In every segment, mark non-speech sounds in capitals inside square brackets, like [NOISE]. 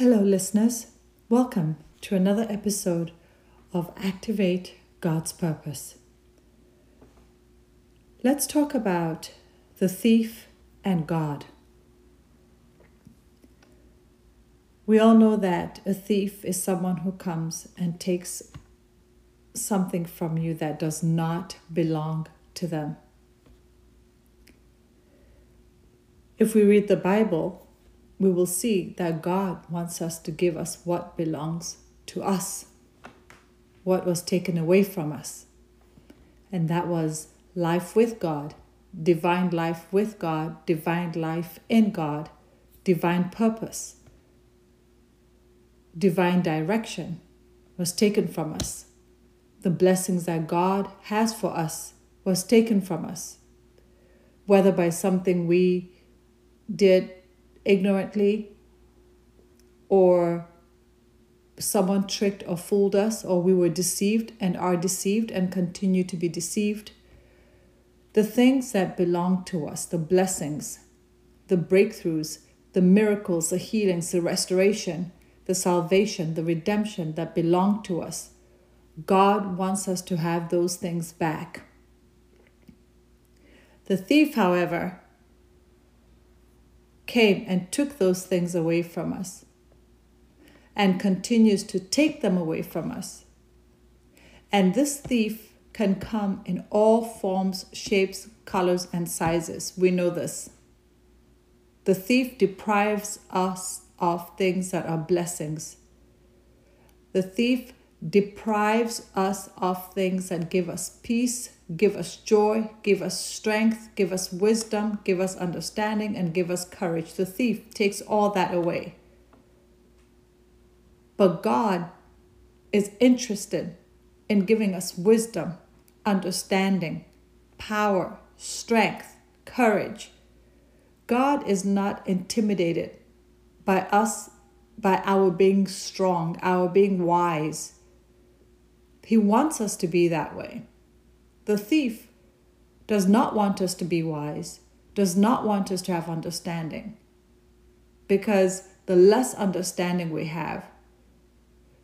Hello, listeners. Welcome to another episode of Activate God's Purpose. Let's talk about the thief and God. We all know that a thief is someone who comes and takes something from you that does not belong to them. If we read the Bible, we will see that God wants us to give us what belongs to us, what was taken away from us. And that was life with God, divine life with God, divine life in God, divine purpose, divine direction was taken from us. The blessings that God has for us was taken from us, whether by something we did ignorantly or someone tricked or fooled us or we were deceived and are deceived and continue to be deceived. The things that belong to us, the blessings, the breakthroughs, the miracles, the healings, the restoration, the salvation, the redemption that belong to us, God wants us to have those things back. The thief, however, came and took those things away from us and continues to take them away from us. And this thief can come in all forms, shapes, colors, and sizes. We know this. The thief deprives us of things that are blessings. The thief deprives us of things that give us peace, give us joy, give us strength, give us wisdom, give us understanding, and give us courage. The thief takes all that away. But God is interested in giving us wisdom, understanding, power, strength, courage. God is not intimidated by us, by our being strong, our being wise. He wants us to be that way. The thief does not want us to be wise, does not want us to have understanding. Because the less understanding we have,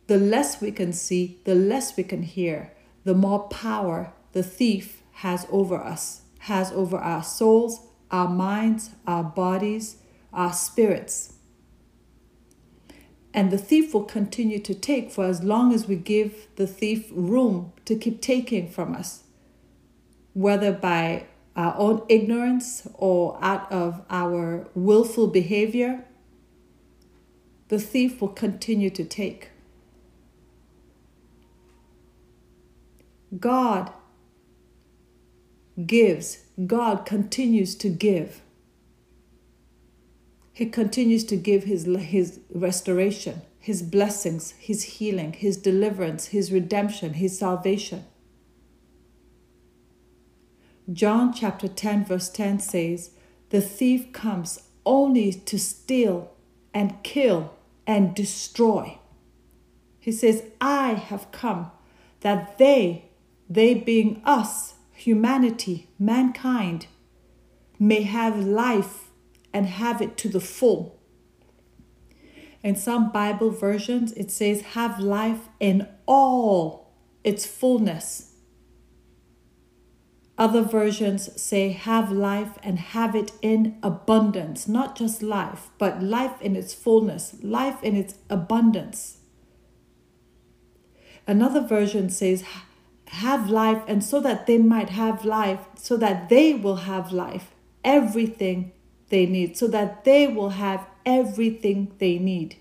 the less we can see, the less we can hear, the more power the thief has over us, has over our souls, our minds, our bodies, our spirits. And the thief will continue to take for as long as we give the thief room to keep taking from us whether by our own ignorance or out of our willful behavior, the thief will continue to take. God gives, God continues to give. He continues to give his, his restoration, his blessings, his healing, his deliverance, his redemption, his salvation. John chapter 10, verse 10 says, The thief comes only to steal and kill and destroy. He says, I have come that they, they being us, humanity, mankind, may have life and have it to the full. In some Bible versions, it says, have life in all its fullness. Other versions say, have life and have it in abundance. Not just life, but life in its fullness, life in its abundance. Another version says, have life, and so that they might have life, so that they will have life, everything they need, so that they will have everything they need.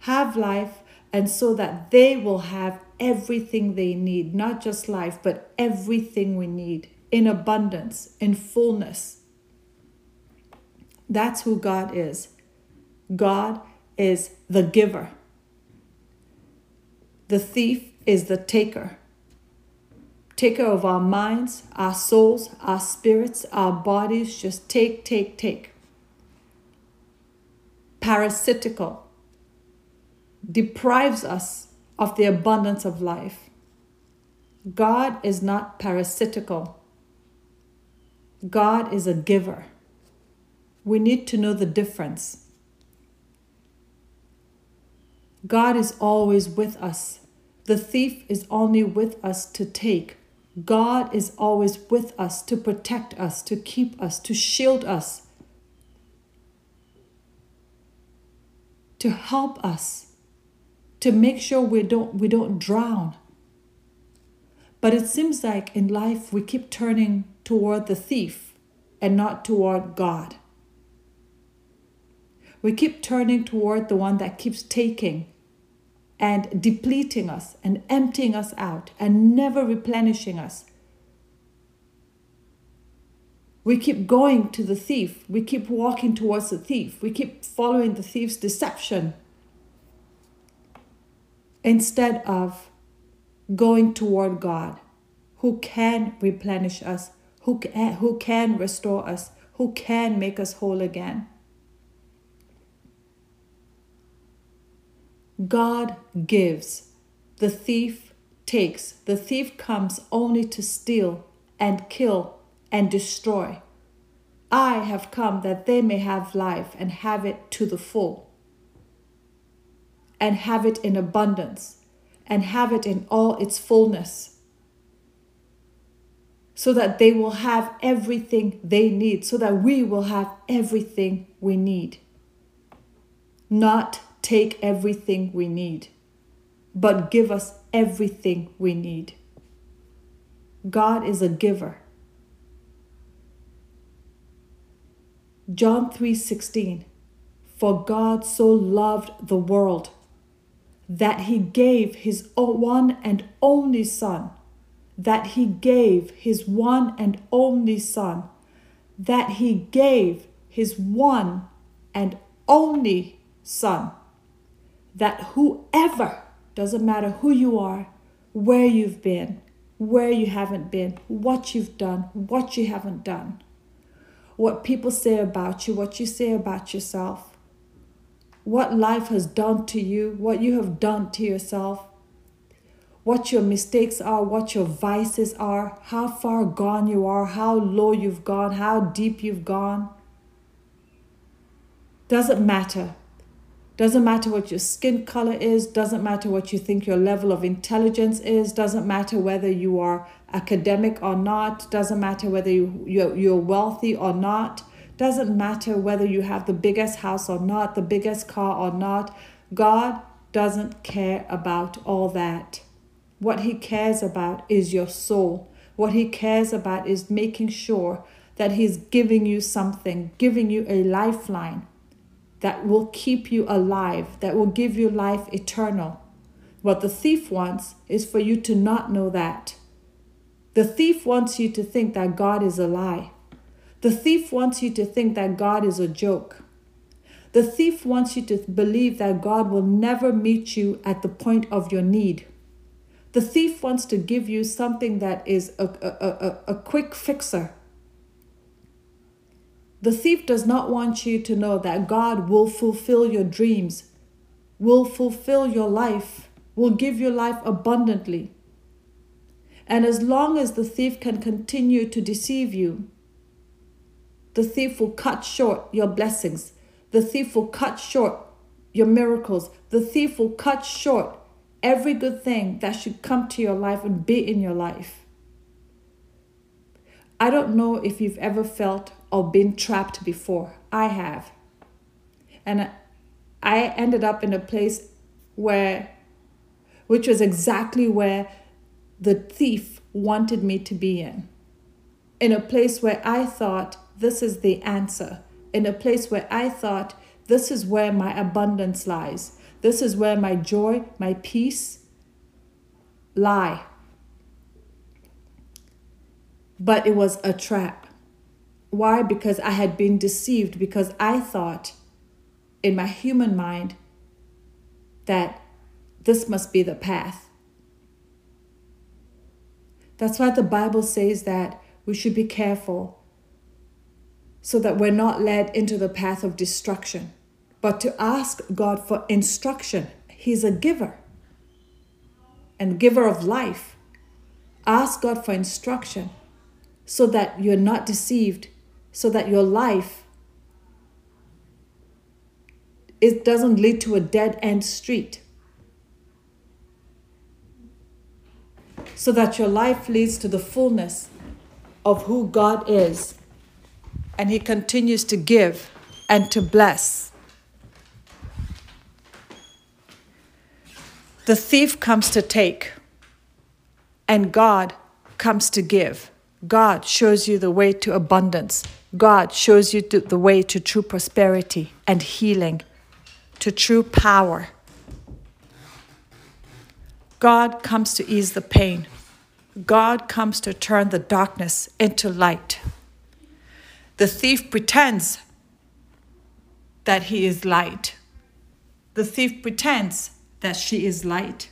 Have life, and so that they will have everything they need, not just life, but everything we need in abundance, in fullness. That's who God is. God is the giver. The thief is the taker. Taker of our minds, our souls, our spirits, our bodies. Just take, take, take. Parasitical. Deprives us of the abundance of life. God is not parasitical. God is a giver. We need to know the difference. God is always with us. The thief is only with us to take. God is always with us to protect us, to keep us, to shield us, to help us, to make sure we don't, we don't drown. But it seems like in life we keep turning toward the thief and not toward God. We keep turning toward the one that keeps taking and depleting us and emptying us out and never replenishing us. We keep going to the thief. We keep walking towards the thief. We keep following the thief's deception instead of going toward God, who can replenish us, who can, who can restore us, who can make us whole again. God gives, the thief takes. The thief comes only to steal and kill and destroy. I have come that they may have life and have it to the full, and have it in abundance, and have it in all its fullness, so that they will have everything they need, so that we will have everything we need. Not take everything we need, but give us everything we need. God is a giver. John 3:16 For God so loved the world that he gave his one and only son that he gave his one and only son that he gave his one and only son that whoever, doesn't matter who you are, where you've been, where you haven't been, what you've done, what you haven't done, what people say about you, what you say about yourself, what life has done to you, what you have done to yourself, what your mistakes are, what your vices are, how far gone you are, how low you've gone, how deep you've gone. Doesn't matter. Doesn't matter what your skin color is, doesn't matter what you think your level of intelligence is, doesn't matter whether you are academic or not, doesn't matter whether you, you're, you're wealthy or not, doesn't matter whether you have the biggest house or not, the biggest car or not. God doesn't care about all that. What He cares about is your soul. What He cares about is making sure that He's giving you something, giving you a lifeline that will keep you alive, that will give you life eternal. What the thief wants is for you to not know that. The thief wants you to think that God is a lie. The thief wants you to think that God is a joke. The thief wants you to believe that God will never meet you at the point of your need. The thief wants to give you something that is a, a, a, a quick fixer the thief does not want you to know that God will fulfill your dreams, will fulfill your life, will give you life abundantly. And as long as the thief can continue to deceive you, the thief will cut short your blessings. The thief will cut short your miracles. The thief will cut short every good thing that should come to your life and be in your life. I don't know if you've ever felt or been trapped before. I have. And I ended up in a place where, which was exactly where the thief wanted me to be in. In a place where I thought this is the answer. In a place where I thought this is where my abundance lies. This is where my joy, my peace lie. But it was a trap. Why? Because I had been deceived, because I thought in my human mind that this must be the path. That's why the Bible says that we should be careful so that we're not led into the path of destruction, but to ask God for instruction. He's a giver and giver of life. Ask God for instruction so that you're not deceived, so that your life it doesn't lead to a dead end street. So that your life leads to the fullness of who God is and He continues to give and to bless. The thief comes to take, and God comes to give. God shows you the way to abundance. God shows you the way to true prosperity and healing, to true power. God comes to ease the pain. God comes to turn the darkness into light. The thief pretends that he is light. The thief pretends that she is light.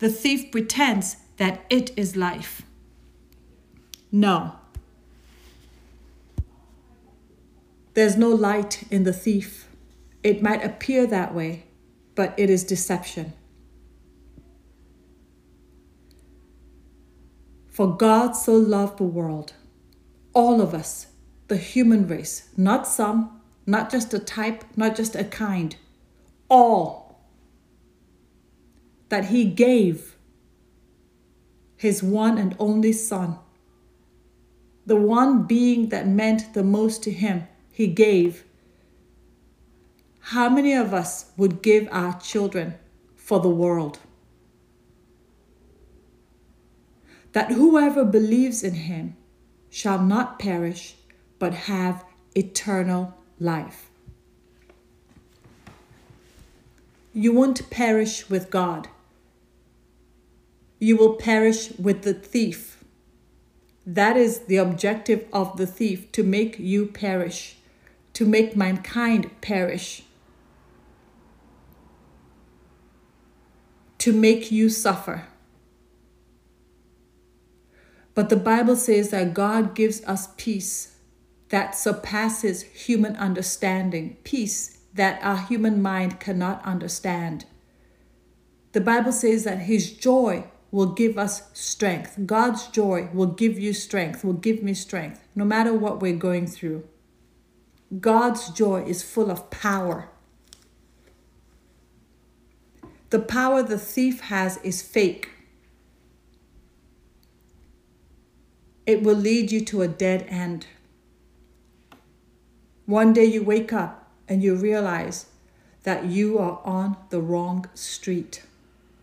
The thief pretends that it is life. No. There's no light in the thief. It might appear that way, but it is deception. For God so loved the world, all of us, the human race, not some, not just a type, not just a kind, all, that He gave His one and only Son, the one being that meant the most to Him, He gave. How many of us would give our children for the world? That whoever believes in Him shall not perish, but have eternal life. You won't perish with God. You will perish with the thief. That is the objective of the thief to make you perish, to make mankind perish, to make you suffer. But the Bible says that God gives us peace that surpasses human understanding, peace that our human mind cannot understand. The Bible says that His joy will give us strength. God's joy will give you strength, will give me strength, no matter what we're going through. God's joy is full of power. The power the thief has is fake. It will lead you to a dead end. One day you wake up and you realize that you are on the wrong street.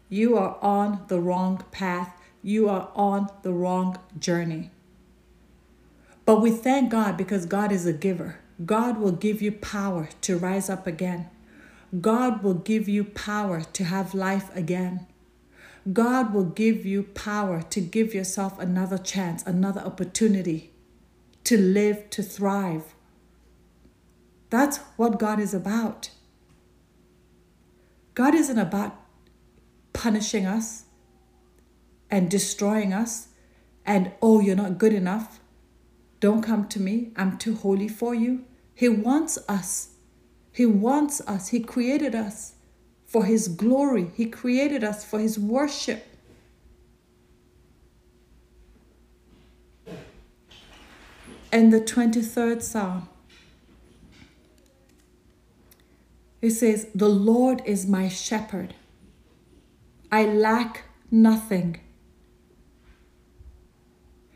You are on the wrong path. You are on the wrong journey. But we thank God because God is a giver. God will give you power to rise up again. God will give you power to have life again. God will give you power to give yourself another chance, another opportunity to live, to thrive. That's what God is about. God isn't about punishing us and destroying us and, oh, you're not good enough. Don't come to me. I'm too holy for you. He wants us. He wants us. He created us for His glory, He created us for His worship. And the 23rd Psalm It says, The Lord is my shepherd. I lack nothing.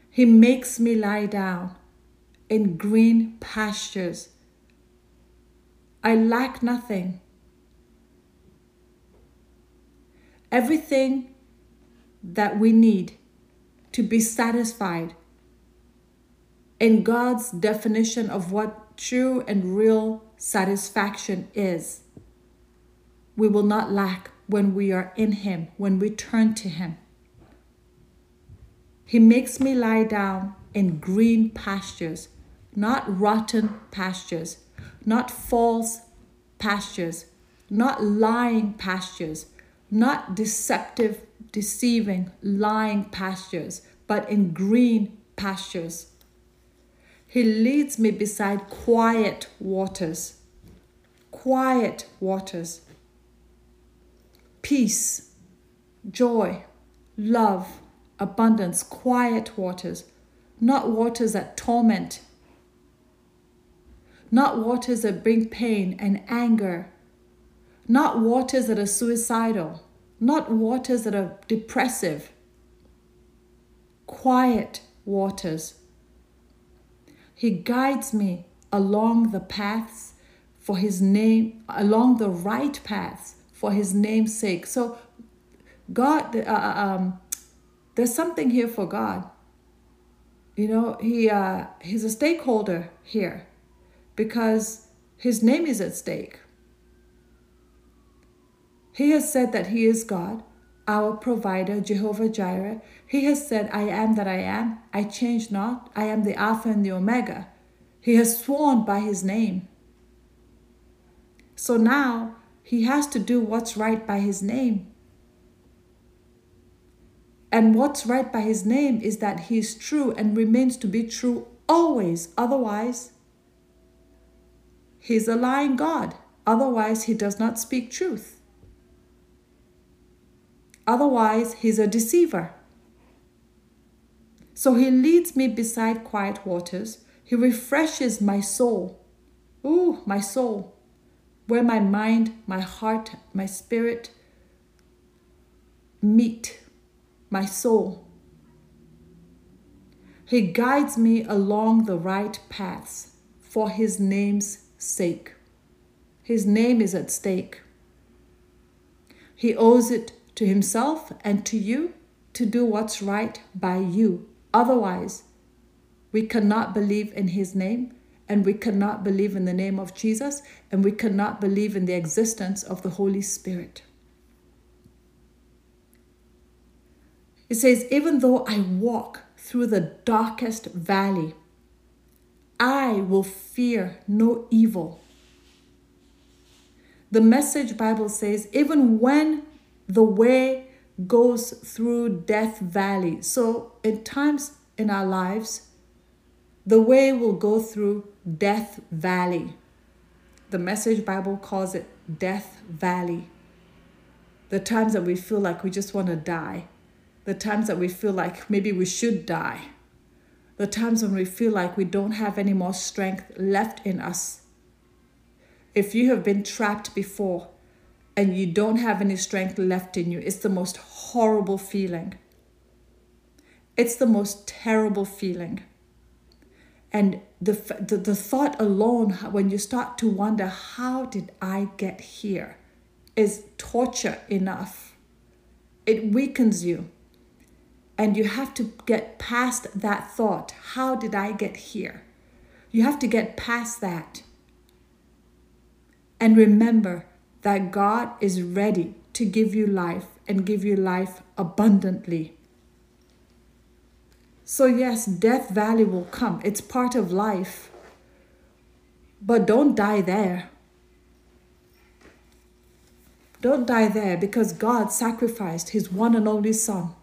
He makes me lie down in green pastures. I lack nothing. Everything that we need to be satisfied in God's definition of what true and real satisfaction is. We will not lack when we are in Him, when we turn to Him. He makes me lie down in green pastures, not rotten pastures, not false pastures, not lying pastures, not deceptive, deceiving, lying pastures, but in green pastures he leads me beside quiet waters. Quiet waters. Peace, joy, love, abundance, quiet waters. Not waters that torment. Not waters that bring pain and anger. Not waters that are suicidal. Not waters that are depressive. quiet waters. He guides me along the paths for his name, along the right paths for his name's sake. So, God, uh, uh, um, there's something here for God. You know, he uh, he's a stakeholder here because his name is at stake. He has said that he is God, our provider, Jehovah Jireh. He has said, I am that I am. I change not. I am the Alpha and the Omega. He has sworn by his name. So now he has to do what's right by his name. And what's right by his name is that he is true and remains to be true always. Otherwise, he's a lying God. Otherwise, he does not speak truth. Otherwise, he's a deceiver. So he leads me beside quiet waters. He refreshes my soul. Ooh, my soul. Where my mind, my heart, my spirit meet my soul. He guides me along the right paths for his name's sake. His name is at stake. He owes it to himself and to you to do what's right by you. Otherwise, we cannot believe in his name and we cannot believe in the name of Jesus and we cannot believe in the existence of the Holy Spirit. It says, Even though I walk through the darkest valley, I will fear no evil. The message Bible says, even when the way goes through death valley. So, in times in our lives, the way will go through death valley. The message Bible calls it death valley. The times that we feel like we just want to die the times that we feel like maybe we should die, the times when we feel like we don't have any more strength left in us. If you have been trapped before and you don't have any strength left in you, it's the most horrible feeling. It's the most terrible feeling. And the, the, the thought alone, when you start to wonder, how did I get here, is torture enough. It weakens you. And you have to get past that thought. How did I get here? You have to get past that. And remember that God is ready to give you life and give you life abundantly. So, yes, death valley will come, it's part of life. But don't die there. Don't die there because God sacrificed his one and only Son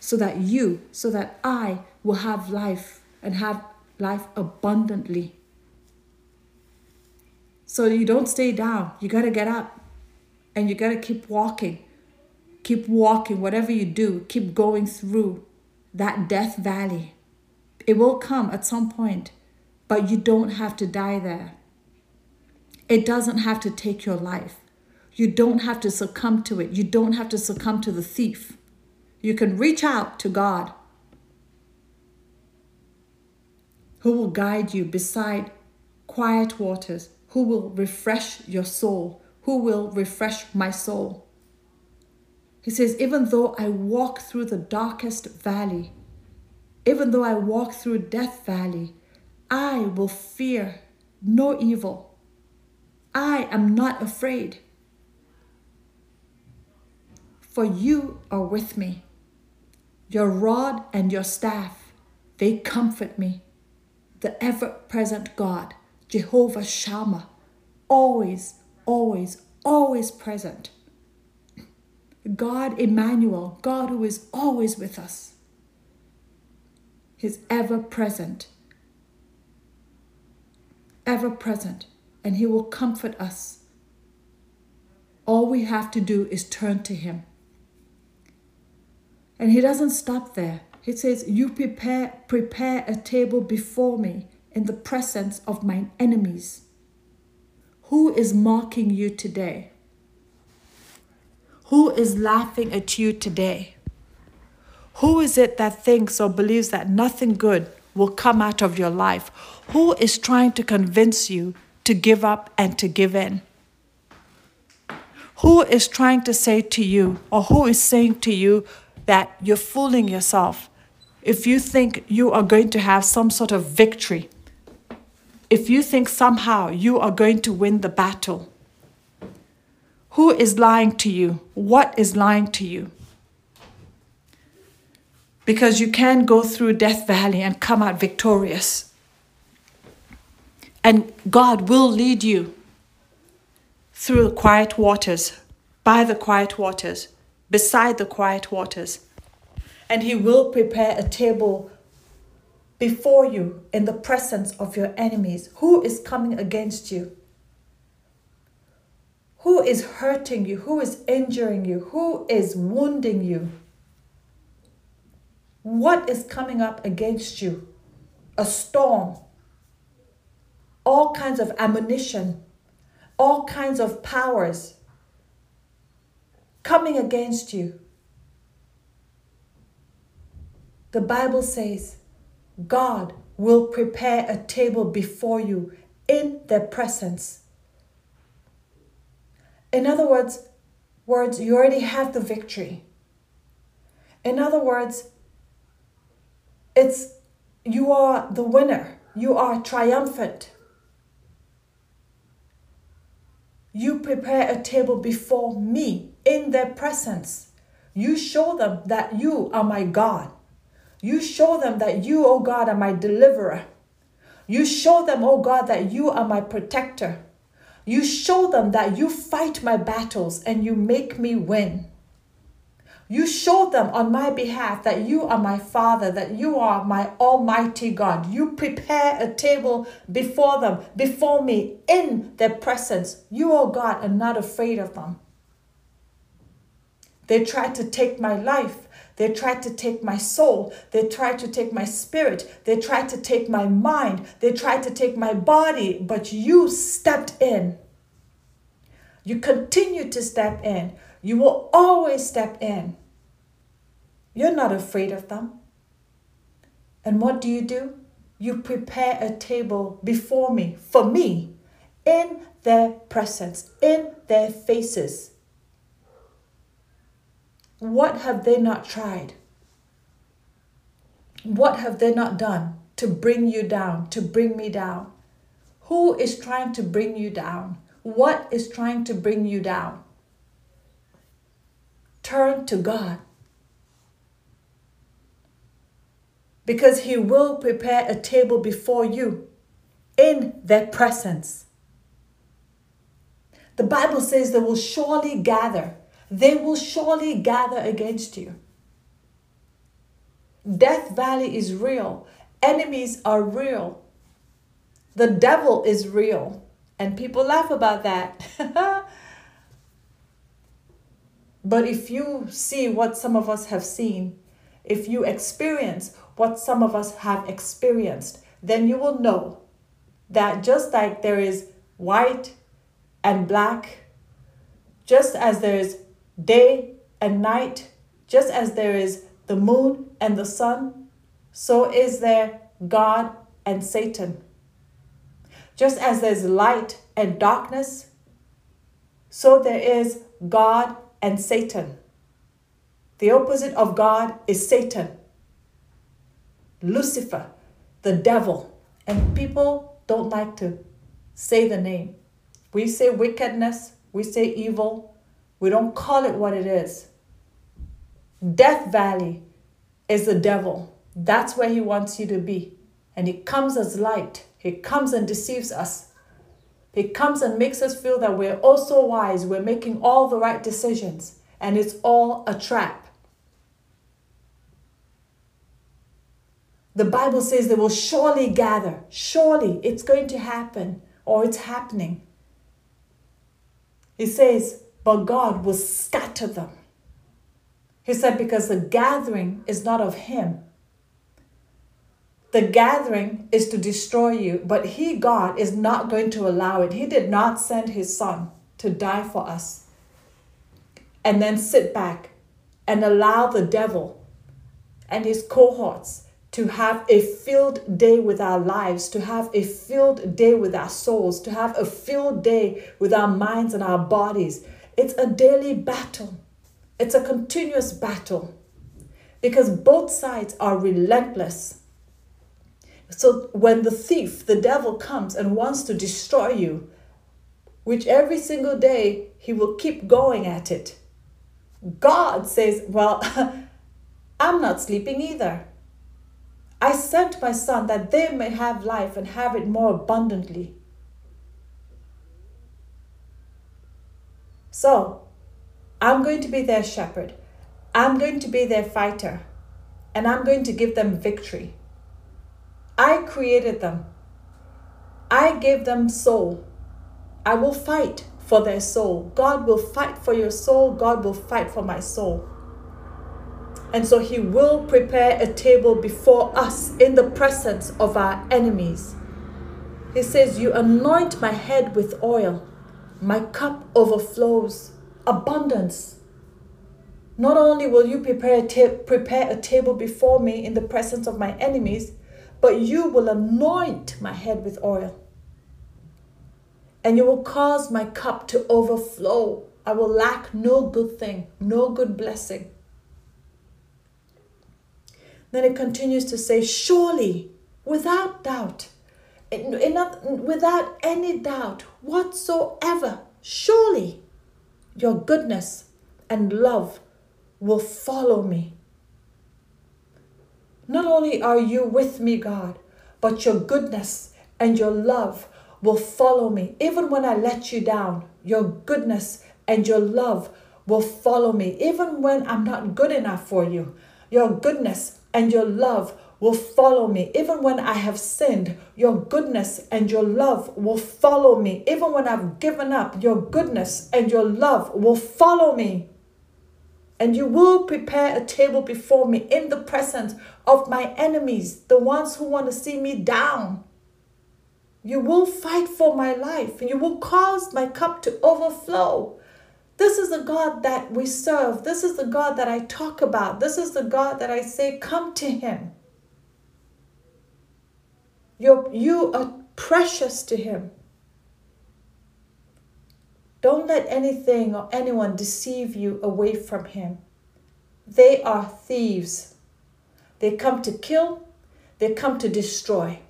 so that you, so that I will have life and have life abundantly. So you don't stay down. You got to get up and you got to keep walking. Keep walking, whatever you do, keep going through that death valley. It will come at some point, but you don't have to die there. It doesn't have to take your life. You don't have to succumb to it. You don't have to succumb to the thief. You can reach out to God who will guide you beside quiet waters, who will refresh your soul, who will refresh my soul. He says, Even though I walk through the darkest valley, even though I walk through death valley, I will fear no evil. I am not afraid. For you are with me. Your rod and your staff, they comfort me. The ever present God, Jehovah Shammah, always, always, always present. God Emmanuel, God who is always with us, He's ever present, ever present, and He will comfort us. All we have to do is turn to Him. And he doesn't stop there. He says, You prepare, prepare a table before me in the presence of mine enemies. Who is mocking you today? Who is laughing at you today? Who is it that thinks or believes that nothing good will come out of your life? Who is trying to convince you to give up and to give in? Who is trying to say to you, or who is saying to you that you're fooling yourself if you think you are going to have some sort of victory? If you think somehow you are going to win the battle? Who is lying to you? What is lying to you? Because you can go through Death Valley and come out victorious. And God will lead you through the quiet waters, by the quiet waters, beside the quiet waters. And He will prepare a table before you in the presence of your enemies. Who is coming against you? Who is hurting you? Who is injuring you? Who is wounding you? What is coming up against you? A storm, all kinds of ammunition, all kinds of powers coming against you. The Bible says God will prepare a table before you in their presence. In other words, words you already have the victory. In other words, it's you are the winner. You are triumphant. You prepare a table before me in their presence. You show them that you are my God. You show them that you, oh God, are my deliverer. You show them, oh God, that you are my protector. You show them that you fight my battles and you make me win. You show them on my behalf that you are my Father, that you are my Almighty God. You prepare a table before them, before me, in their presence. You, oh God, are not afraid of them. They tried to take my life. They tried to take my soul. They tried to take my spirit. They tried to take my mind. They tried to take my body. But you stepped in. You continue to step in. You will always step in. You're not afraid of them. And what do you do? You prepare a table before me, for me, in their presence, in their faces. What have they not tried? What have they not done to bring you down, to bring me down? Who is trying to bring you down? What is trying to bring you down? Turn to God. Because He will prepare a table before you in their presence. The Bible says they will surely gather they will surely gather against you. Death Valley is real. Enemies are real. The devil is real. And people laugh about that. [LAUGHS] but if you see what some of us have seen, if you experience what some of us have experienced, then you will know that just like there is white and black, just as there is day and night, just as there is the moon and the sun, so is there God and Satan. Just as there's light and darkness, so there is God and Satan. The opposite of God is Satan, Lucifer, the devil. And people don't like to say the name. We say wickedness, we say evil, we don't call it what it is. Death Valley is the devil. That's where he wants you to be. And he comes as light. He comes and deceives us. He comes and makes us feel that we're also wise, we're making all the right decisions, and it's all a trap. The Bible says they will surely gather. Surely it's going to happen, or it's happening. It says, but God will scatter them. He said, because the gathering is not of Him. The gathering is to destroy you, but He, God, is not going to allow it. He did not send His Son to die for us and then sit back and allow the devil and his cohorts to have a filled day with our lives, to have a filled day with our souls, to have a filled day with our minds and our bodies. It's a daily battle, it's a continuous battle because both sides are relentless. So when the thief, the devil, comes and wants to destroy you, which every single day he will keep going at it, God says, Well, [LAUGHS] I'm not sleeping either. I sent my son that they may have life and have it more abundantly. So, I'm going to be their shepherd. I'm going to be their fighter. And I'm going to give them victory. I created them. I gave them soul. I will fight for their soul. God will fight for your soul. God will fight for my soul. And so he will prepare a table before us in the presence of our enemies. He says, You anoint my head with oil, my cup overflows. Abundance. Not only will you prepare a, ta- prepare a table before me in the presence of my enemies, but you will anoint my head with oil. And you will cause my cup to overflow. I will lack no good thing, no good blessing. Then it continues to say, Surely, without doubt, without any doubt whatsoever, surely your goodness and love will follow me. Not only are you with me, God, but your goodness and your love will follow me. Even when I let you down, your goodness and your love will follow me. Even when I'm not good enough for you, your goodness and your love will follow me. Even when I have sinned, your goodness and your love will follow me. Even when I've given up, your goodness and your love will follow me. And you will prepare a table before me in the presence of my enemies, the ones who want to see me down. You will fight for my life. You will cause my cup to overflow. This is the God that we serve. This is the God that I talk about. This is the God that I say, come to Him. You're, you are precious to Him. Don't let anything or anyone deceive you away from Him. They are thieves. They come to kill, they come to destroy.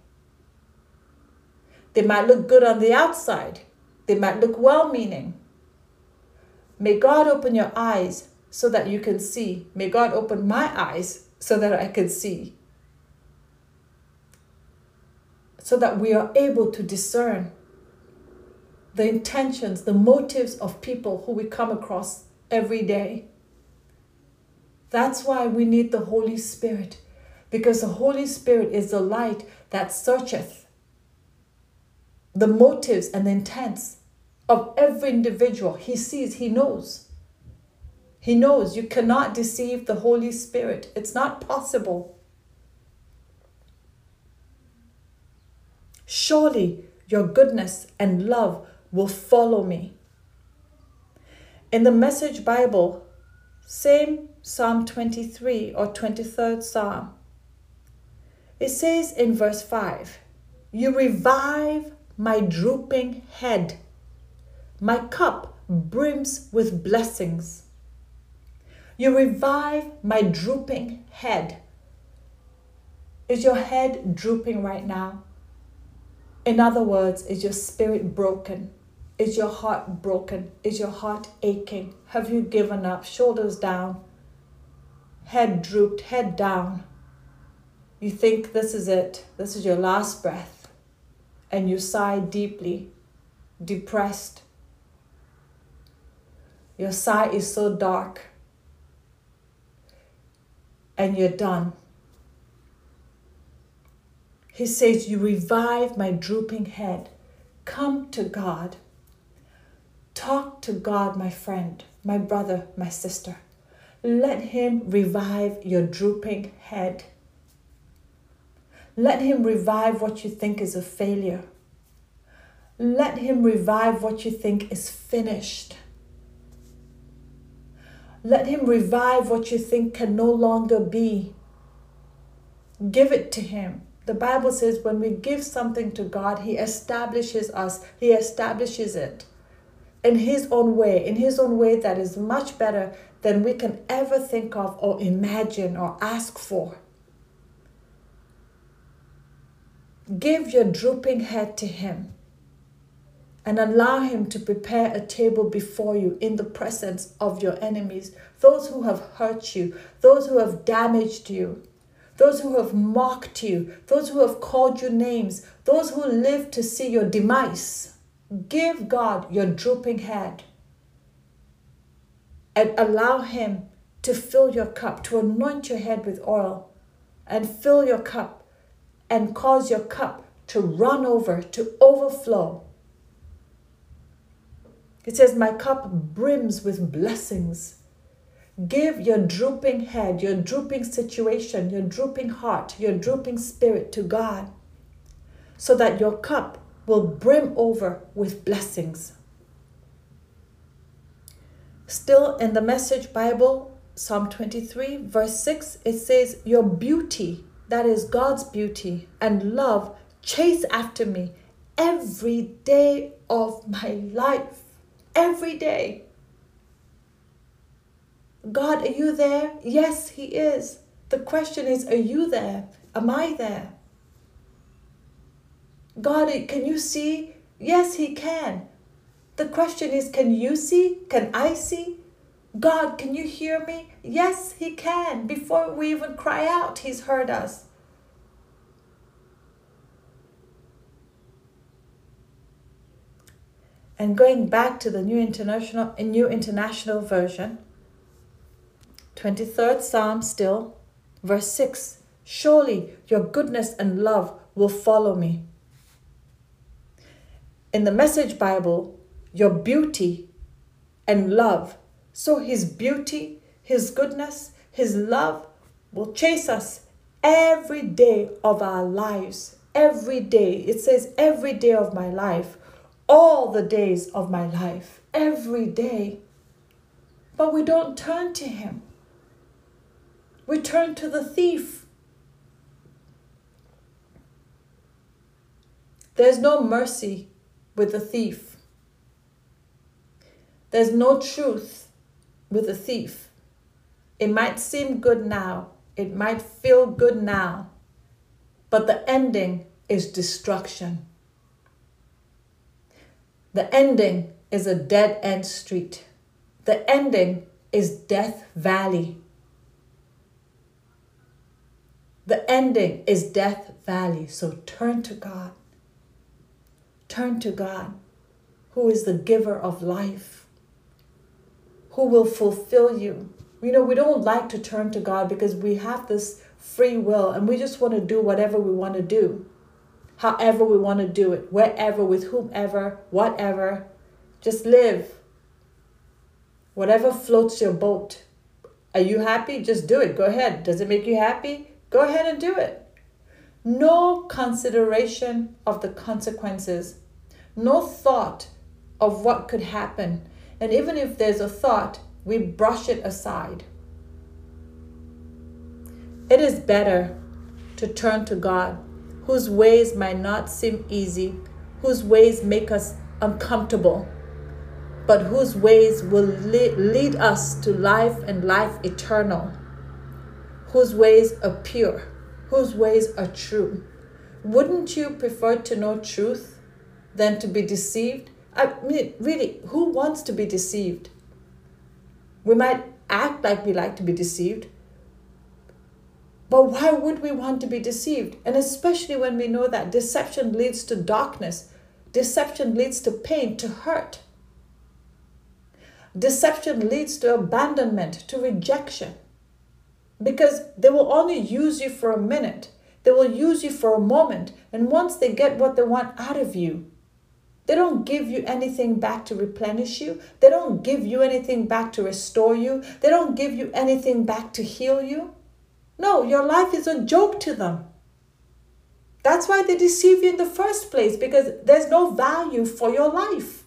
They might look good on the outside, they might look well meaning, May God open your eyes so that you can see. May God open my eyes so that I can see. So that we are able to discern the intentions, the motives of people who we come across every day. That's why we need the Holy Spirit, because the Holy Spirit is the light that searcheth the motives and the intents of every individual. He sees, he knows. He knows you cannot deceive the Holy Spirit. It's not possible. Surely your goodness and love will follow me. In the Message Bible, same Psalm 23 or 23rd Psalm, it says in verse 5 You revive my drooping head. My cup brims with blessings. You revive my drooping head. Is your head drooping right now? In other words, is your spirit broken? Is your heart broken? Is your heart aching? Have you given up? Shoulders down, head drooped, head down. You think this is it, this is your last breath, and you sigh deeply, depressed, your sigh is so dark. And you're done. He says, You revive my drooping head. Come to God. Talk to God, my friend, my brother, my sister. Let Him revive your drooping head. Let Him revive what you think is a failure. Let Him revive what you think is finished. Let Him revive what you think can no longer be. Give it to Him. The Bible says when we give something to God, He establishes us, He establishes it in His own way, in His own way that is much better than we can ever think of or imagine or ask for. Give your drooping head to Him and allow Him to prepare a table before you in the presence of your enemies, those who have hurt you, those who have damaged you, those who have mocked you, those who have called you names, those who live to see your demise. Give God your drooping head and allow Him to fill your cup, to anoint your head with oil and fill your cup and cause your cup to run over, to overflow. It says, My cup brims with blessings. Give your drooping head, your drooping situation, your drooping heart, your drooping spirit to God so that your cup will brim over with blessings. Still in the Message Bible, Psalm 23, verse 6, it says, Your beauty that is God's beauty and love chase after me every day of my life. Every day. God, are you there? Yes, He is. The question is, are you there? Am I there? God, can you see? Yes, He can. The question is, can you see? Can I see? God, can you hear me? Yes, He can. Before we even cry out, He's heard us. And going back to the New International, New International Version, 23rd Psalm still, verse 6 Surely your goodness and love will follow me. In the Message Bible, your beauty and love so His beauty, His goodness, His love will chase us every day of our lives. Every day. It says, every day of my life. All the days of my life. Every day. But we don't turn to Him. We turn to the thief. There's no mercy with the thief. There's no truth with a thief. It might seem good now, it might feel good now, but the ending is destruction. The ending is a dead end street. The ending is Death Valley. The ending is Death Valley. So turn to God. Turn to God, who is the giver of life who will fulfill you. You know, we don't like to turn to God because we have this free will and we just want to do whatever we want to do, however we want to do it, wherever, with whomever, whatever. Just live. Whatever floats your boat. Are you happy? Just do it. Go ahead. Does it make you happy? Go ahead and do it. No consideration of the consequences, no thought of what could happen and even if there's a thought, we brush it aside. It is better to turn to God, whose ways might not seem easy, whose ways make us uncomfortable, but whose ways will lead us to life and life eternal, whose ways are pure, whose ways are true. Wouldn't you prefer to know truth than to be deceived? I mean, really, who wants to be deceived? We might act like we like to be deceived, but why would we want to be deceived? And especially when we know that deception leads to darkness, deception leads to pain, to hurt. Deception leads to abandonment, to rejection. Because they will only use you for a minute, they will use you for a moment, and once they get what they want out of you, they don't give you anything back to replenish you. They don't give you anything back to restore you. They don't give you anything back to heal you. No, your life is a joke to them. That's why they deceive you in the first place because there's no value for your life.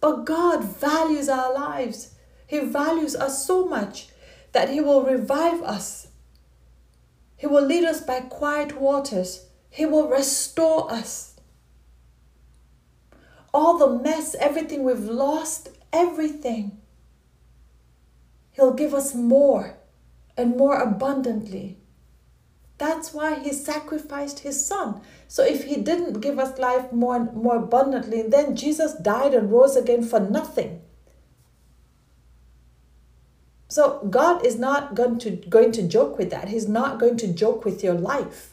But God values our lives. He values us so much that He will revive us. He will lead us by quiet waters. He will restore us. All the mess, everything we've lost, everything. He'll give us more and more abundantly. That's why he sacrificed his son. So if he didn't give us life more and more abundantly, then Jesus died and rose again for nothing. So God is not going to going to joke with that. He's not going to joke with your life.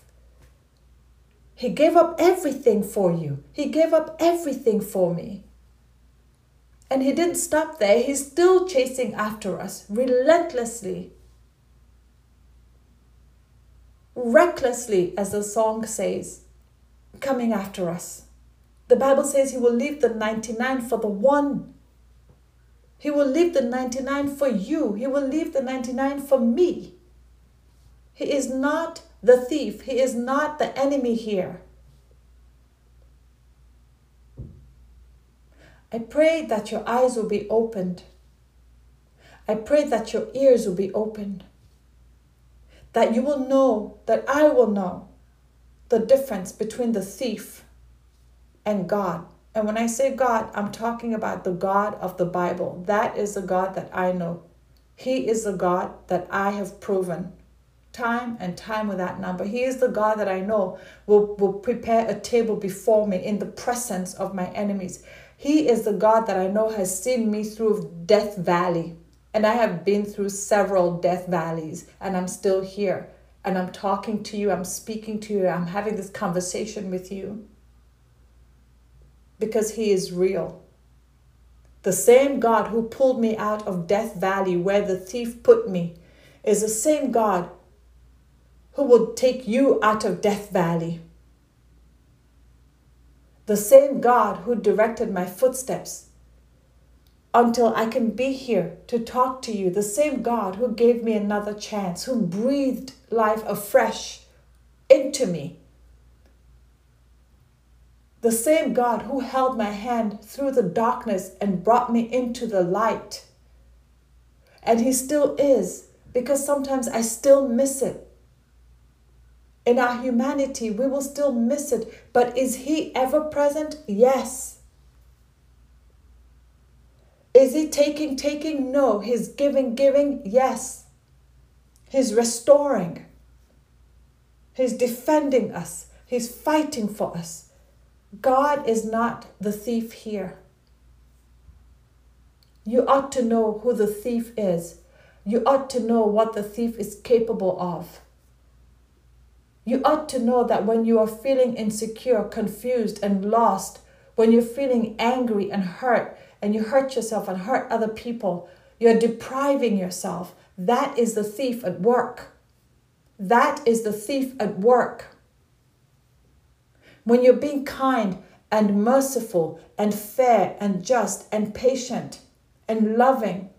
He gave up everything for you. He gave up everything for me. And he didn't stop there. He's still chasing after us relentlessly. Recklessly, as the song says, coming after us. The Bible says he will leave the 99 for the one he will leave the 99 for you. He will leave the 99 for me. He is not the thief. He is not the enemy here. I pray that your eyes will be opened. I pray that your ears will be opened. That you will know, that I will know the difference between the thief and God. And when I say God, I'm talking about the God of the Bible. That is the God that I know. He is the God that I have proven time and time without number. He is the God that I know will, will prepare a table before me in the presence of my enemies. He is the God that I know has seen me through Death Valley. And I have been through several death valleys, and I'm still here. And I'm talking to you, I'm speaking to you, I'm having this conversation with you because He is real. The same God who pulled me out of Death Valley where the thief put me is the same God who will take you out of Death Valley. The same God who directed my footsteps until I can be here to talk to you. The same God who gave me another chance, who breathed life afresh into me the same God who held my hand through the darkness and brought me into the light. And He still is, because sometimes I still miss it. In our humanity, we will still miss it. But is He ever present? Yes. Is He taking, taking? No. He's giving, giving? Yes. He's restoring. He's defending us. He's fighting for us. God is not the thief here. You ought to know who the thief is. You ought to know what the thief is capable of. You ought to know that when you are feeling insecure, confused, and lost, when you're feeling angry and hurt, and you hurt yourself and hurt other people, you're depriving yourself. That is the thief at work. That is the thief at work. When you're being kind and merciful and fair and just and patient and loving,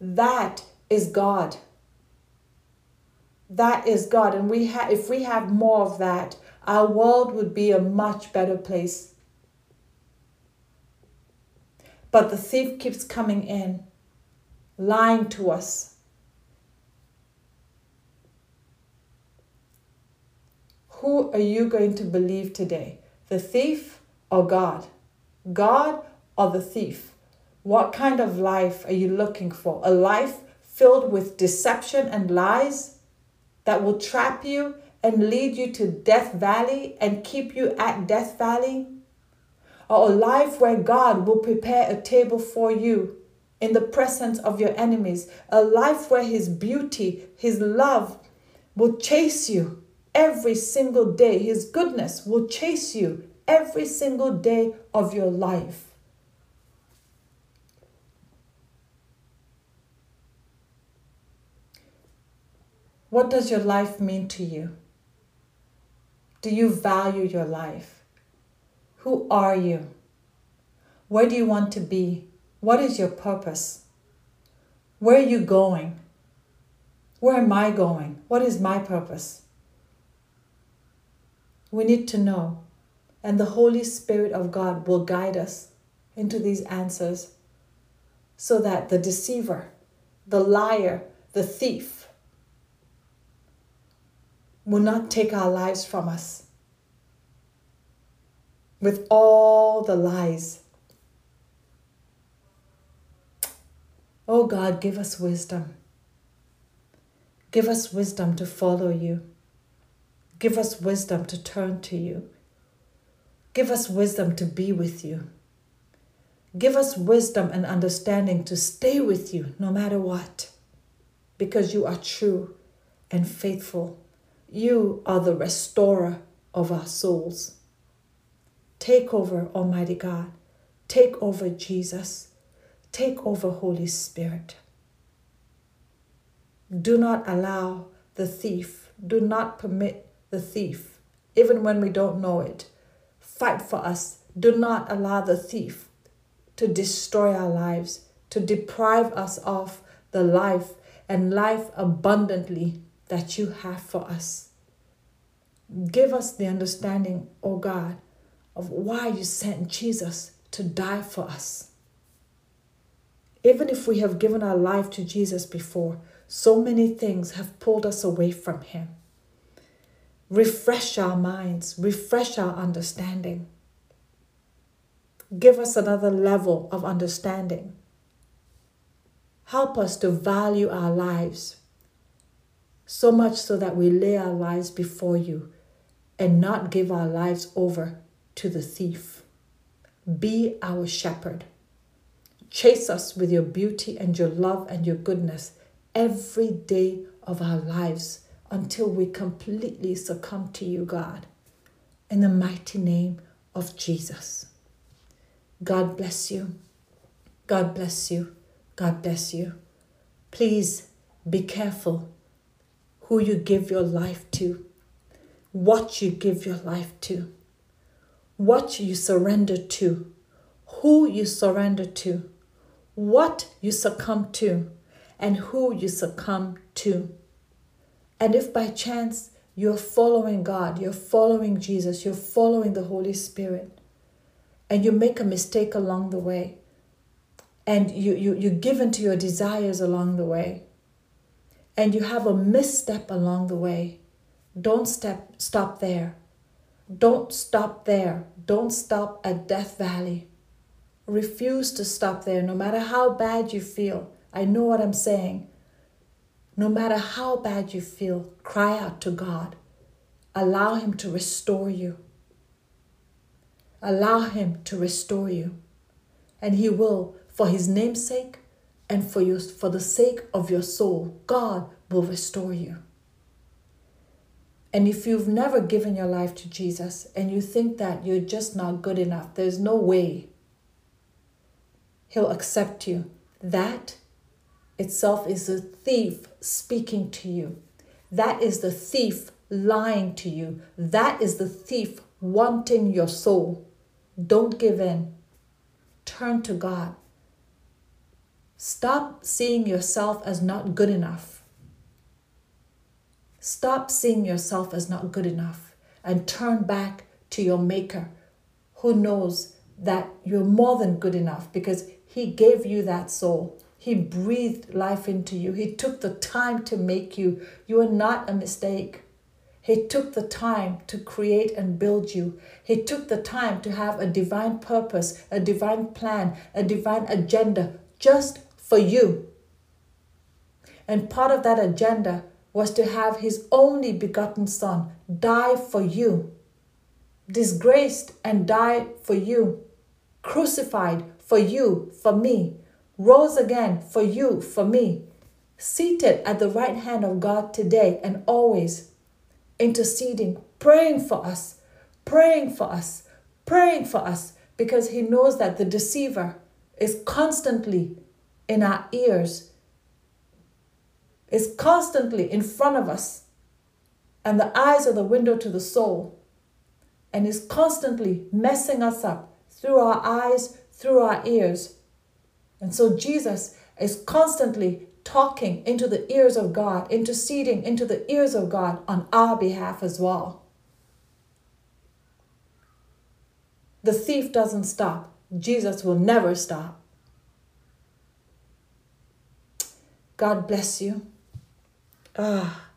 that is God. That is God. And we have if we have more of that, our world would be a much better place. But the thief keeps coming in, lying to us, Who are you going to believe today? The thief or God? God or the thief? What kind of life are you looking for? A life filled with deception and lies that will trap you and lead you to Death Valley and keep you at Death Valley? Or a life where God will prepare a table for you in the presence of your enemies? A life where His beauty, His love will chase you every single day. His goodness will chase you every single day of your life. What does your life mean to you? Do you value your life? Who are you? Where do you want to be? What is your purpose? Where are you going? Where am I going? What is my purpose? We need to know, and the Holy Spirit of God will guide us into these answers so that the deceiver, the liar, the thief will not take our lives from us with all the lies. Oh God, give us wisdom. Give us wisdom to follow you. Give us wisdom to turn to you. Give us wisdom to be with you. Give us wisdom and understanding to stay with you no matter what, because you are true and faithful. You are the restorer of our souls. Take over, Almighty God. Take over, Jesus. Take over, Holy Spirit. Do not allow the thief, do not permit the thief, even when we don't know it. Fight for us. Do not allow the thief to destroy our lives, to deprive us of the life and life abundantly that you have for us. Give us the understanding, O oh God, of why you sent Jesus to die for us. Even if we have given our life to Jesus before, so many things have pulled us away from Him. Refresh our minds, refresh our understanding. Give us another level of understanding. Help us to value our lives so much so that we lay our lives before you and not give our lives over to the thief. Be our shepherd. Chase us with your beauty and your love and your goodness every day of our lives until we completely succumb to you, God. In the mighty name of Jesus. God bless you. God bless you. God bless you. Please be careful who you give your life to, what you give your life to, what you surrender to, who you surrender to, what you succumb to, and who you succumb to. And if by chance you're following God, you're following Jesus, you're following the Holy Spirit, and you make a mistake along the way, and you, you, you give into your desires along the way, and you have a misstep along the way, don't step, stop there. Don't stop there. Don't stop at Death Valley. Refuse to stop there, no matter how bad you feel. I know what I'm saying. No matter how bad you feel, cry out to God. Allow Him to restore you. Allow Him to restore you. And He will, for His name's sake, and for, you, for the sake of your soul, God will restore you. And if you've never given your life to Jesus and you think that you're just not good enough, there's no way He'll accept you. That itself is a thief speaking to you. That is the thief lying to you. That is the thief wanting your soul. Don't give in. Turn to God. Stop seeing yourself as not good enough. Stop seeing yourself as not good enough and turn back to your Maker who knows that you're more than good enough because He gave you that soul. He breathed life into you. He took the time to make you. You are not a mistake. He took the time to create and build you. He took the time to have a divine purpose, a divine plan, a divine agenda just for you. And part of that agenda was to have his only begotten Son die for you, disgraced and die for you, crucified for you, for me, rose again for you, for me, seated at the right hand of God today and always, interceding, praying for us, praying for us, praying for us, because he knows that the deceiver is constantly in our ears, is constantly in front of us, and the eyes are the window to the soul, and is constantly messing us up through our eyes, through our ears. And so Jesus is constantly talking into the ears of God, interceding into the ears of God on our behalf as well. The thief doesn't stop. Jesus will never stop. God bless you. Ah,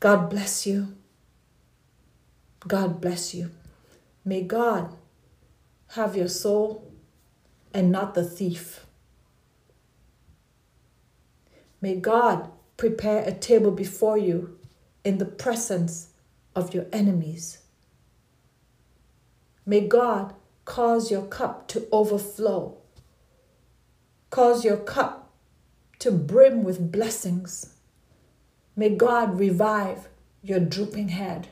God bless you. God bless you. May God have your soul and not the thief. May God prepare a table before you in the presence of your enemies. May God cause your cup to overflow, cause your cup to brim with blessings. May God revive your drooping head.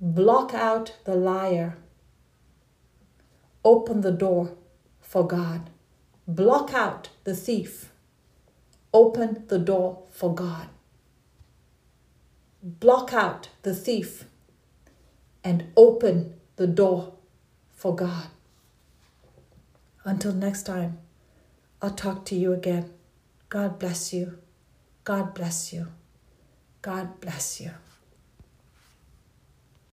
Block out the liar. Open the door for God. Block out the thief. Open the door for God. Block out the thief and open the door for God. Until next time, I'll talk to you again. God bless you. God bless you. God bless you.